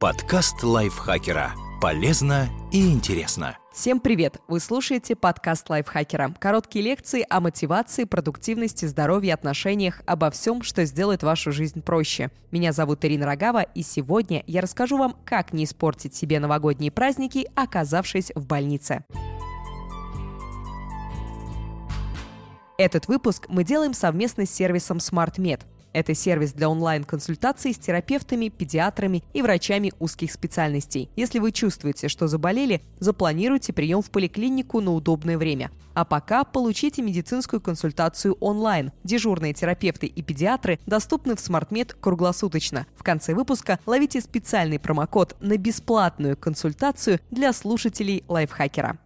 Подкаст лайфхакера. Полезно и интересно. Всем привет! Вы слушаете подкаст лайфхакера. Короткие лекции о мотивации, продуктивности, здоровье, отношениях, обо всем, что сделает вашу жизнь проще. Меня зовут Ирина Рогава, и сегодня я расскажу вам, как не испортить себе новогодние праздники, оказавшись в больнице. Этот выпуск мы делаем совместно с сервисом SmartMed. Это сервис для онлайн-консультаций с терапевтами, педиатрами и врачами узких специальностей. Если вы чувствуете, что заболели, запланируйте прием в поликлинику на удобное время. А пока получите медицинскую консультацию онлайн. Дежурные терапевты и педиатры доступны в SmartMed круглосуточно. В конце выпуска ловите специальный промокод на бесплатную консультацию для слушателей лайфхакера.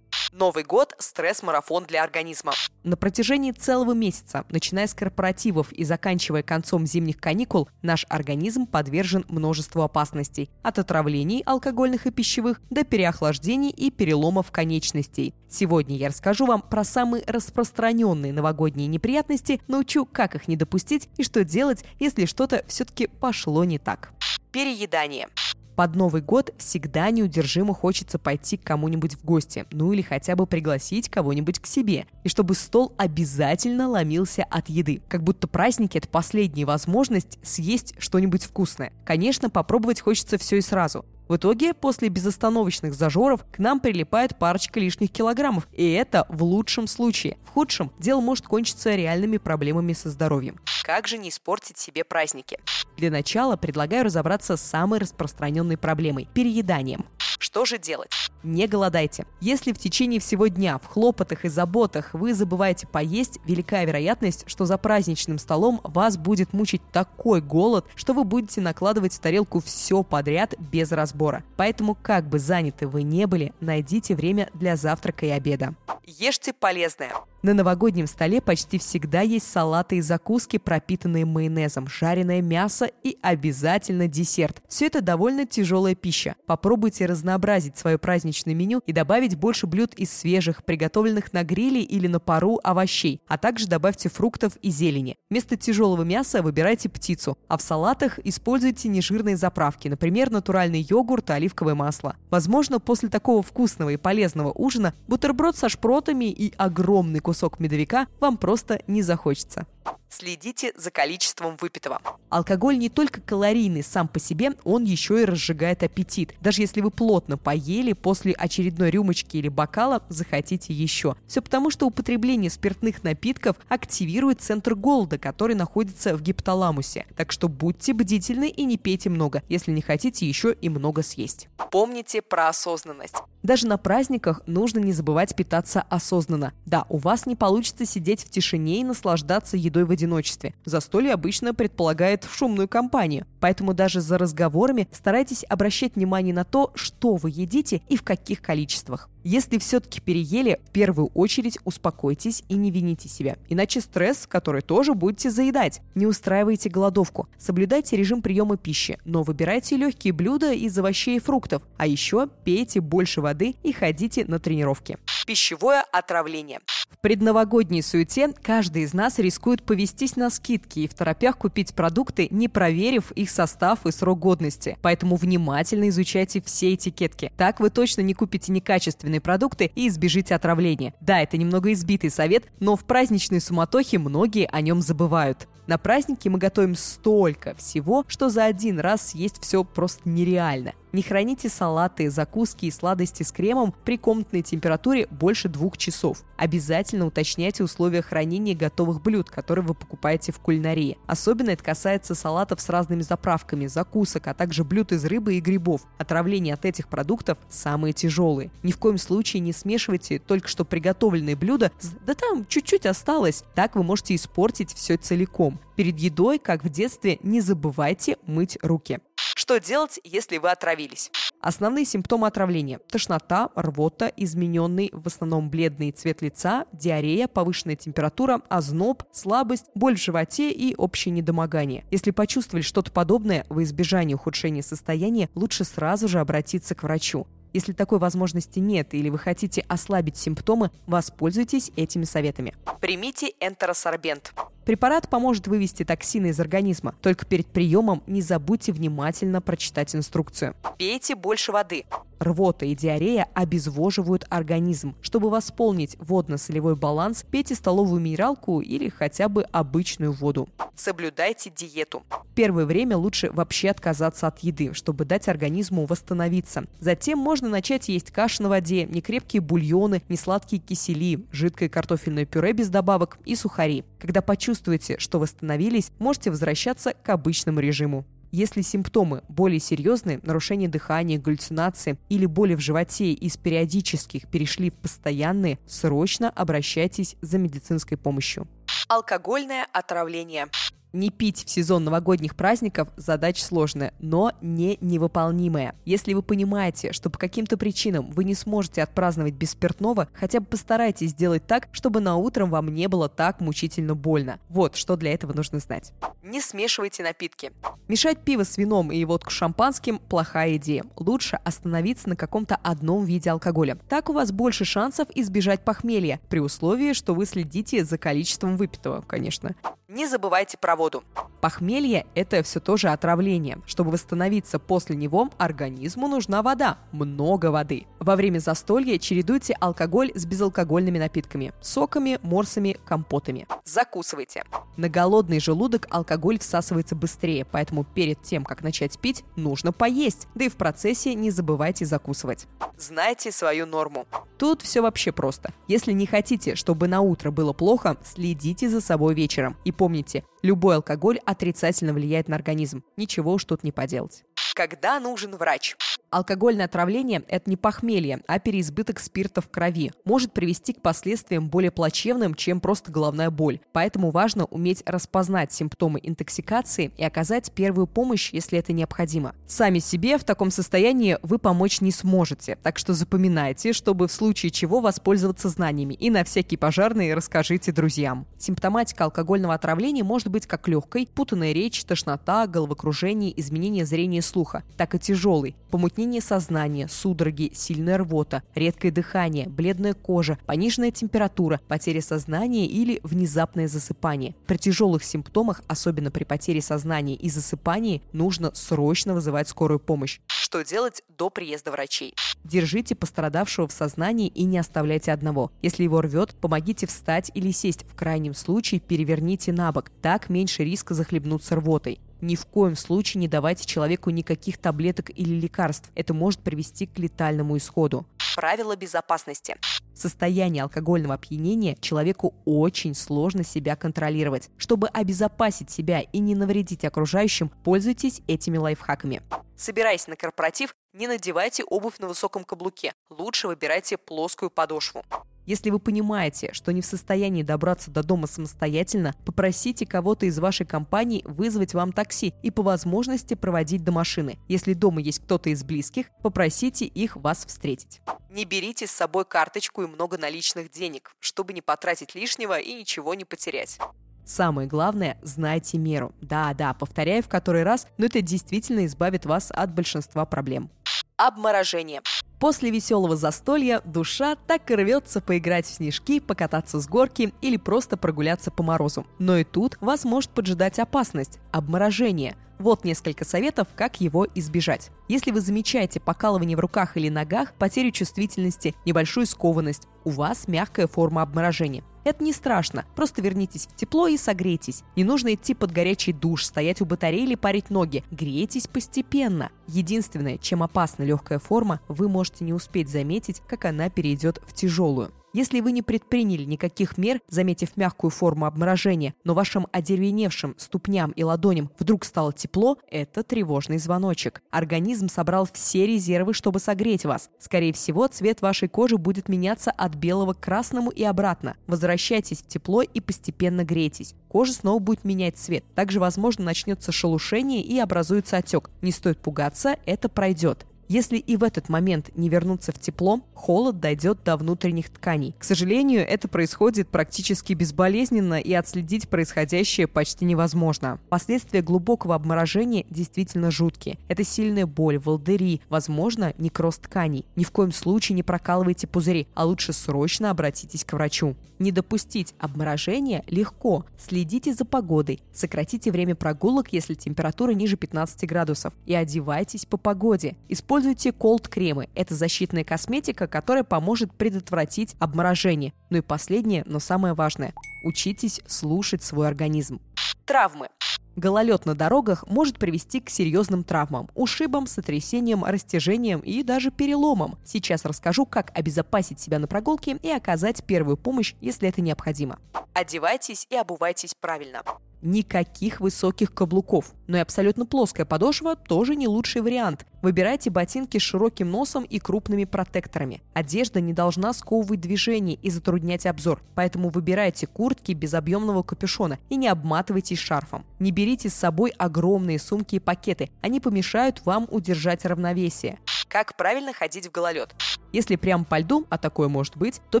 Новый год – стресс-марафон для организма. На протяжении целого месяца, начиная с корпоративов и заканчивая концом зимних каникул, наш организм подвержен множеству опасностей. От отравлений алкогольных и пищевых до переохлаждений и переломов конечностей. Сегодня я расскажу вам про самые распространенные новогодние неприятности, научу, как их не допустить и что делать, если что-то все-таки пошло не так. Переедание. Под Новый год всегда неудержимо хочется пойти к кому-нибудь в гости, ну или хотя бы пригласить кого-нибудь к себе. И чтобы стол обязательно ломился от еды. Как будто праздники — это последняя возможность съесть что-нибудь вкусное. Конечно, попробовать хочется все и сразу. В итоге, после безостановочных зажоров, к нам прилипает парочка лишних килограммов, и это в лучшем случае. В худшем дело может кончиться реальными проблемами со здоровьем. Как же не испортить себе праздники? Для начала предлагаю разобраться с самой распространенной проблемой – перееданием. Что же делать? Не голодайте. Если в течение всего дня в хлопотах и заботах вы забываете поесть, велика вероятность, что за праздничным столом вас будет мучить такой голод, что вы будете накладывать в тарелку все подряд без разбора. Поэтому, как бы заняты вы не были, найдите время для завтрака и обеда. Ешьте полезное. На новогоднем столе почти всегда есть салаты и закуски, пропитанные майонезом, жареное мясо и обязательно десерт. Все это довольно тяжелая пища. Попробуйте разнообразить свое праздничное меню и добавить больше блюд из свежих, приготовленных на гриле или на пару овощей, а также добавьте фруктов и зелени. Вместо тяжелого мяса выбирайте птицу, а в салатах используйте нежирные заправки, например, натуральный йогурт и оливковое масло. Возможно, после такого вкусного и полезного ужина бутерброд со шпротами и огромный кусок медовика вам просто не захочется. Следите за количеством выпитого. Алкоголь не только калорийный сам по себе, он еще и разжигает аппетит. Даже если вы плотно поели, после очередной рюмочки или бокала захотите еще. Все потому, что употребление спиртных напитков активирует центр голода, который находится в гипоталамусе. Так что будьте бдительны и не пейте много, если не хотите еще и много съесть. Помните про осознанность. Даже на праздниках нужно не забывать питаться осознанно. Да, у вас не получится сидеть в тишине и наслаждаться едой в одиночестве. Застолье обычно предполагает шумную компанию, поэтому даже за разговорами старайтесь обращать внимание на то, что вы едите и в каких количествах. Если все-таки переели, в первую очередь успокойтесь и не вините себя. Иначе стресс, который тоже будете заедать. Не устраивайте голодовку. Соблюдайте режим приема пищи, но выбирайте легкие блюда из овощей и фруктов. А еще пейте больше воды и ходите на тренировки. Пищевое отравление. В предновогодней суете каждый из нас рискует повестись на скидки и в торопях купить продукты, не проверив их состав и срок годности. Поэтому внимательно изучайте все этикетки. Так вы точно не купите некачественные продукты и избежите отравления. Да, это немного избитый совет, но в праздничной суматохе многие о нем забывают. На праздники мы готовим столько всего, что за один раз съесть все просто нереально. Не храните салаты, закуски и сладости с кремом при комнатной температуре больше двух часов. Обязательно уточняйте условия хранения готовых блюд, которые вы покупаете в кулинарии. Особенно это касается салатов с разными заправками, закусок, а также блюд из рыбы и грибов. Отравления от этих продуктов самые тяжелые. Ни в коем случае не смешивайте только что приготовленные блюда с «да там чуть-чуть осталось». Так вы можете испортить все целиком. Перед едой, как в детстве, не забывайте мыть руки. Что делать, если вы отравились? Основные симптомы отравления – тошнота, рвота, измененный, в основном бледный цвет лица, диарея, повышенная температура, озноб, слабость, боль в животе и общее недомогание. Если почувствовали что-то подобное, во избежание ухудшения состояния лучше сразу же обратиться к врачу. Если такой возможности нет или вы хотите ослабить симптомы, воспользуйтесь этими советами. Примите энтеросорбент. Препарат поможет вывести токсины из организма. Только перед приемом не забудьте внимательно прочитать инструкцию. Пейте больше воды. Рвота и диарея обезвоживают организм. Чтобы восполнить водно-солевой баланс, пейте столовую минералку или хотя бы обычную воду. Соблюдайте диету. Первое время лучше вообще отказаться от еды, чтобы дать организму восстановиться. Затем можно начать есть каши на воде, некрепкие бульоны, несладкие кисели, жидкое картофельное пюре без добавок и сухари. Когда почувствуете, что восстановились, можете возвращаться к обычному режиму. Если симптомы более серьезные, нарушение дыхания, галлюцинации или боли в животе из периодических перешли в постоянные, срочно обращайтесь за медицинской помощью. Алкогольное отравление. Не пить в сезон новогодних праздников – задача сложная, но не невыполнимая. Если вы понимаете, что по каким-то причинам вы не сможете отпраздновать без спиртного, хотя бы постарайтесь сделать так, чтобы на утром вам не было так мучительно больно. Вот что для этого нужно знать. Не смешивайте напитки. Мешать пиво с вином и водку с шампанским – плохая идея. Лучше остановиться на каком-то одном виде алкоголя. Так у вас больше шансов избежать похмелья, при условии, что вы следите за количеством выпитого, конечно. Не забывайте про воду. Похмелье – это все тоже отравление. Чтобы восстановиться после него, организму нужна вода. Много воды. Во время застолья чередуйте алкоголь с безалкогольными напитками – соками, морсами, компотами. Закусывайте. На голодный желудок алкоголь всасывается быстрее, поэтому перед тем, как начать пить, нужно поесть. Да и в процессе не забывайте закусывать. Знайте свою норму. Тут все вообще просто. Если не хотите, чтобы на утро было плохо, следите за собой вечером. И помните, любой алкоголь отрицательно влияет на организм. Ничего уж тут не поделать. Когда нужен врач? Алкогольное отравление – это не похмелье, а переизбыток спирта в крови. Может привести к последствиям более плачевным, чем просто головная боль. Поэтому важно уметь распознать симптомы интоксикации и оказать первую помощь, если это необходимо. Сами себе в таком состоянии вы помочь не сможете, так что запоминайте, чтобы в случае чего воспользоваться знаниями и на всякий пожарный расскажите друзьям. Симптоматика алкогольного отравления может быть как легкой, путанная речь, тошнота, головокружение, изменение зрения и слуха, так и помутнение помутнение сознания, судороги, сильная рвота, редкое дыхание, бледная кожа, пониженная температура, потеря сознания или внезапное засыпание. При тяжелых симптомах, особенно при потере сознания и засыпании, нужно срочно вызывать скорую помощь. Что делать до приезда врачей? Держите пострадавшего в сознании и не оставляйте одного. Если его рвет, помогите встать или сесть. В крайнем случае переверните на бок. Так меньше риска захлебнуться рвотой. Ни в коем случае не давайте человеку никаких таблеток или лекарств. Это может привести к летальному исходу. Правила безопасности. В состоянии алкогольного опьянения человеку очень сложно себя контролировать. Чтобы обезопасить себя и не навредить окружающим, пользуйтесь этими лайфхаками. Собираясь на корпоратив, не надевайте обувь на высоком каблуке. Лучше выбирайте плоскую подошву. Если вы понимаете, что не в состоянии добраться до дома самостоятельно, попросите кого-то из вашей компании вызвать вам такси и по возможности проводить до машины. Если дома есть кто-то из близких, попросите их вас встретить. Не берите с собой карточку и много наличных денег, чтобы не потратить лишнего и ничего не потерять. Самое главное, знайте меру. Да-да, повторяю в который раз, но это действительно избавит вас от большинства проблем. Обморожение. После веселого застолья душа так и рвется поиграть в снежки, покататься с горки или просто прогуляться по морозу. Но и тут вас может поджидать опасность – обморожение. Вот несколько советов, как его избежать. Если вы замечаете покалывание в руках или ногах, потерю чувствительности, небольшую скованность, у вас мягкая форма обморожения. Это не страшно, просто вернитесь в тепло и согрейтесь. Не нужно идти под горячий душ, стоять у батареи или парить ноги. Грейтесь постепенно. Единственное, чем опасна легкая форма, вы можете не успеть заметить, как она перейдет в тяжелую. Если вы не предприняли никаких мер, заметив мягкую форму обморожения, но вашим одеревеневшим ступням и ладоням вдруг стало тепло, это тревожный звоночек. Организм собрал все резервы, чтобы согреть вас. Скорее всего, цвет вашей кожи будет меняться от белого к красному и обратно. Возвращайтесь в тепло и постепенно грейтесь. Кожа снова будет менять цвет. Также, возможно, начнется шелушение и образуется отек. Не стоит пугаться, это пройдет. Если и в этот момент не вернуться в тепло, холод дойдет до внутренних тканей. К сожалению, это происходит практически безболезненно и отследить происходящее почти невозможно. Последствия глубокого обморожения действительно жуткие. Это сильная боль, волдыри, возможно, некроз тканей. Ни в коем случае не прокалывайте пузыри, а лучше срочно обратитесь к врачу. Не допустить обморожения легко. Следите за погодой, сократите время прогулок, если температура ниже 15 градусов, и одевайтесь по погоде. Используйте колд-кремы. Это защитная косметика, которая поможет предотвратить обморожение. Ну и последнее, но самое важное. Учитесь слушать свой организм. Травмы. Гололед на дорогах может привести к серьезным травмам, ушибам, сотрясениям, растяжениям и даже переломам. Сейчас расскажу, как обезопасить себя на прогулке и оказать первую помощь, если это необходимо. Одевайтесь и обувайтесь правильно никаких высоких каблуков. Но и абсолютно плоская подошва тоже не лучший вариант. Выбирайте ботинки с широким носом и крупными протекторами. Одежда не должна сковывать движение и затруднять обзор, поэтому выбирайте куртки без объемного капюшона и не обматывайтесь шарфом. Не берите с собой огромные сумки и пакеты, они помешают вам удержать равновесие. Как правильно ходить в гололед? Если прям по льду, а такое может быть, то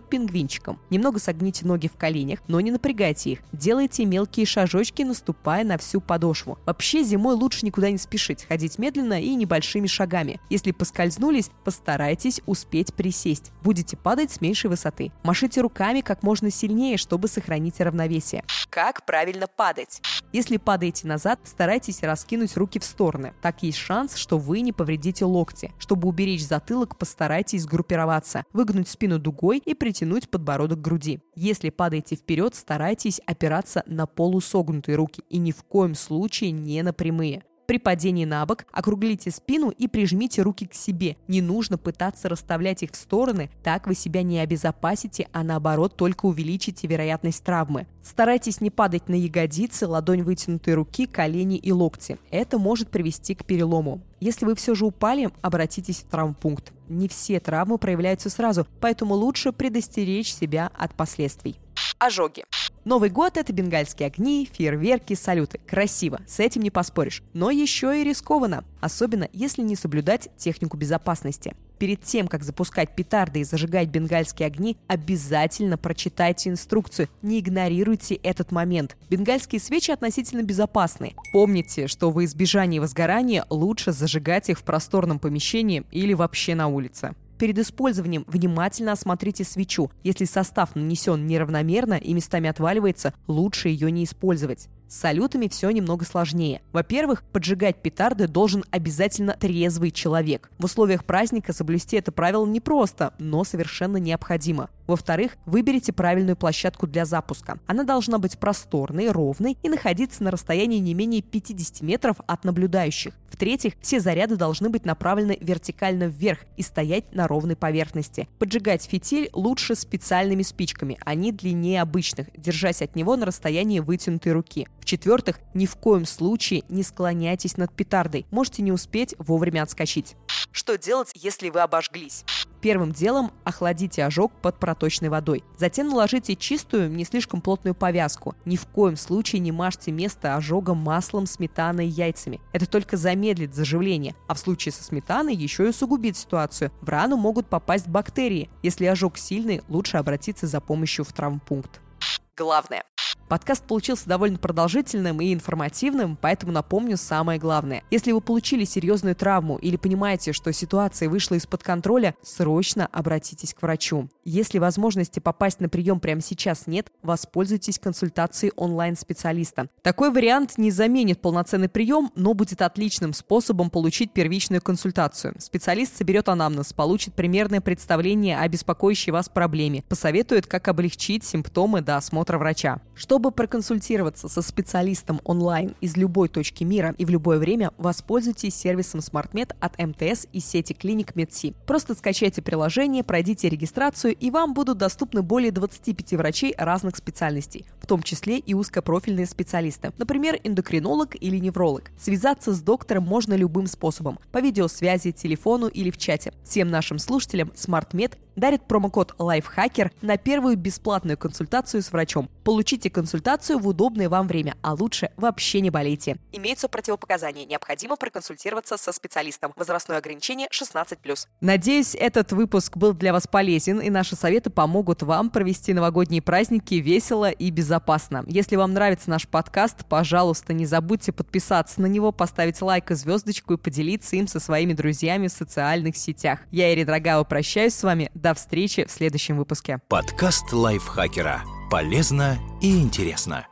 пингвинчиком. Немного согните ноги в коленях, но не напрягайте их. Делайте мелкие шажочки, наступая на всю подошву. Вообще зимой лучше никуда не спешить, ходить медленно и небольшими шагами. Если поскользнулись, постарайтесь успеть присесть. Будете падать с меньшей высоты. Машите руками как можно сильнее, чтобы сохранить равновесие. Как правильно падать? Если падаете назад, старайтесь раскинуть руки в стороны. Так есть шанс, что вы не повредите локти. Чтобы уберечь затылок, постарайтесь сгруппироваться, выгнуть спину дугой и притянуть подбородок к груди. Если падаете вперед, старайтесь опираться на полусогнутые руки и ни в коем случае не на прямые. При падении на бок округлите спину и прижмите руки к себе. Не нужно пытаться расставлять их в стороны, так вы себя не обезопасите, а наоборот только увеличите вероятность травмы. Старайтесь не падать на ягодицы, ладонь вытянутой руки, колени и локти. Это может привести к перелому. Если вы все же упали, обратитесь в травмпункт. Не все травмы проявляются сразу, поэтому лучше предостеречь себя от последствий. Ожоги. Новый год — это бенгальские огни, фейерверки, салюты. Красиво, с этим не поспоришь. Но еще и рискованно, особенно если не соблюдать технику безопасности. Перед тем, как запускать петарды и зажигать бенгальские огни, обязательно прочитайте инструкцию. Не игнорируйте этот момент. Бенгальские свечи относительно безопасны. Помните, что во избежание возгорания лучше зажигать их в просторном помещении или вообще на улице. Перед использованием внимательно осмотрите свечу. Если состав нанесен неравномерно и местами отваливается, лучше ее не использовать. С салютами все немного сложнее. Во-первых, поджигать петарды должен обязательно трезвый человек. В условиях праздника соблюсти это правило непросто, но совершенно необходимо. Во-вторых, выберите правильную площадку для запуска. Она должна быть просторной, ровной и находиться на расстоянии не менее 50 метров от наблюдающих. В-третьих, все заряды должны быть направлены вертикально вверх и стоять на ровной поверхности. Поджигать фитиль лучше специальными спичками, они длиннее обычных, держась от него на расстоянии вытянутой руки. В-четвертых, ни в коем случае не склоняйтесь над петардой, можете не успеть вовремя отскочить. Что делать, если вы обожглись? Первым делом охладите ожог под проточной водой. Затем наложите чистую, не слишком плотную повязку. Ни в коем случае не мажьте место ожога маслом, сметаной и яйцами. Это только замедлит заживление, а в случае со сметаной еще и усугубит ситуацию. В рану могут попасть бактерии. Если ожог сильный, лучше обратиться за помощью в травмпункт. Главное. Подкаст получился довольно продолжительным и информативным, поэтому напомню самое главное. Если вы получили серьезную травму или понимаете, что ситуация вышла из-под контроля, срочно обратитесь к врачу. Если возможности попасть на прием прямо сейчас нет, воспользуйтесь консультацией онлайн-специалиста. Такой вариант не заменит полноценный прием, но будет отличным способом получить первичную консультацию. Специалист соберет анамнез, получит примерное представление о беспокоящей вас проблеме, посоветует, как облегчить симптомы до осмотра врача. Что чтобы проконсультироваться со специалистом онлайн из любой точки мира и в любое время, воспользуйтесь сервисом SmartMed от МТС и сети клиник Медси. Просто скачайте приложение, пройдите регистрацию, и вам будут доступны более 25 врачей разных специальностей, в том числе и узкопрофильные специалисты, например, эндокринолог или невролог. Связаться с доктором можно любым способом – по видеосвязи, телефону или в чате. Всем нашим слушателям SmartMed дарит промокод LifeHacker на первую бесплатную консультацию с врачом. Получите консультацию в удобное вам время, а лучше вообще не болейте. Имеются противопоказания. Необходимо проконсультироваться со специалистом. Возрастное ограничение 16+. Надеюсь, этот выпуск был для вас полезен, и наши советы помогут вам провести новогодние праздники весело и безопасно. Если вам нравится наш подкаст, пожалуйста, не забудьте подписаться на него, поставить лайк и звездочку и поделиться им со своими друзьями в социальных сетях. Я, Ирина Драгава, прощаюсь с вами. До встречи в следующем выпуске. Подкаст лайфхакера. Полезно и интересно.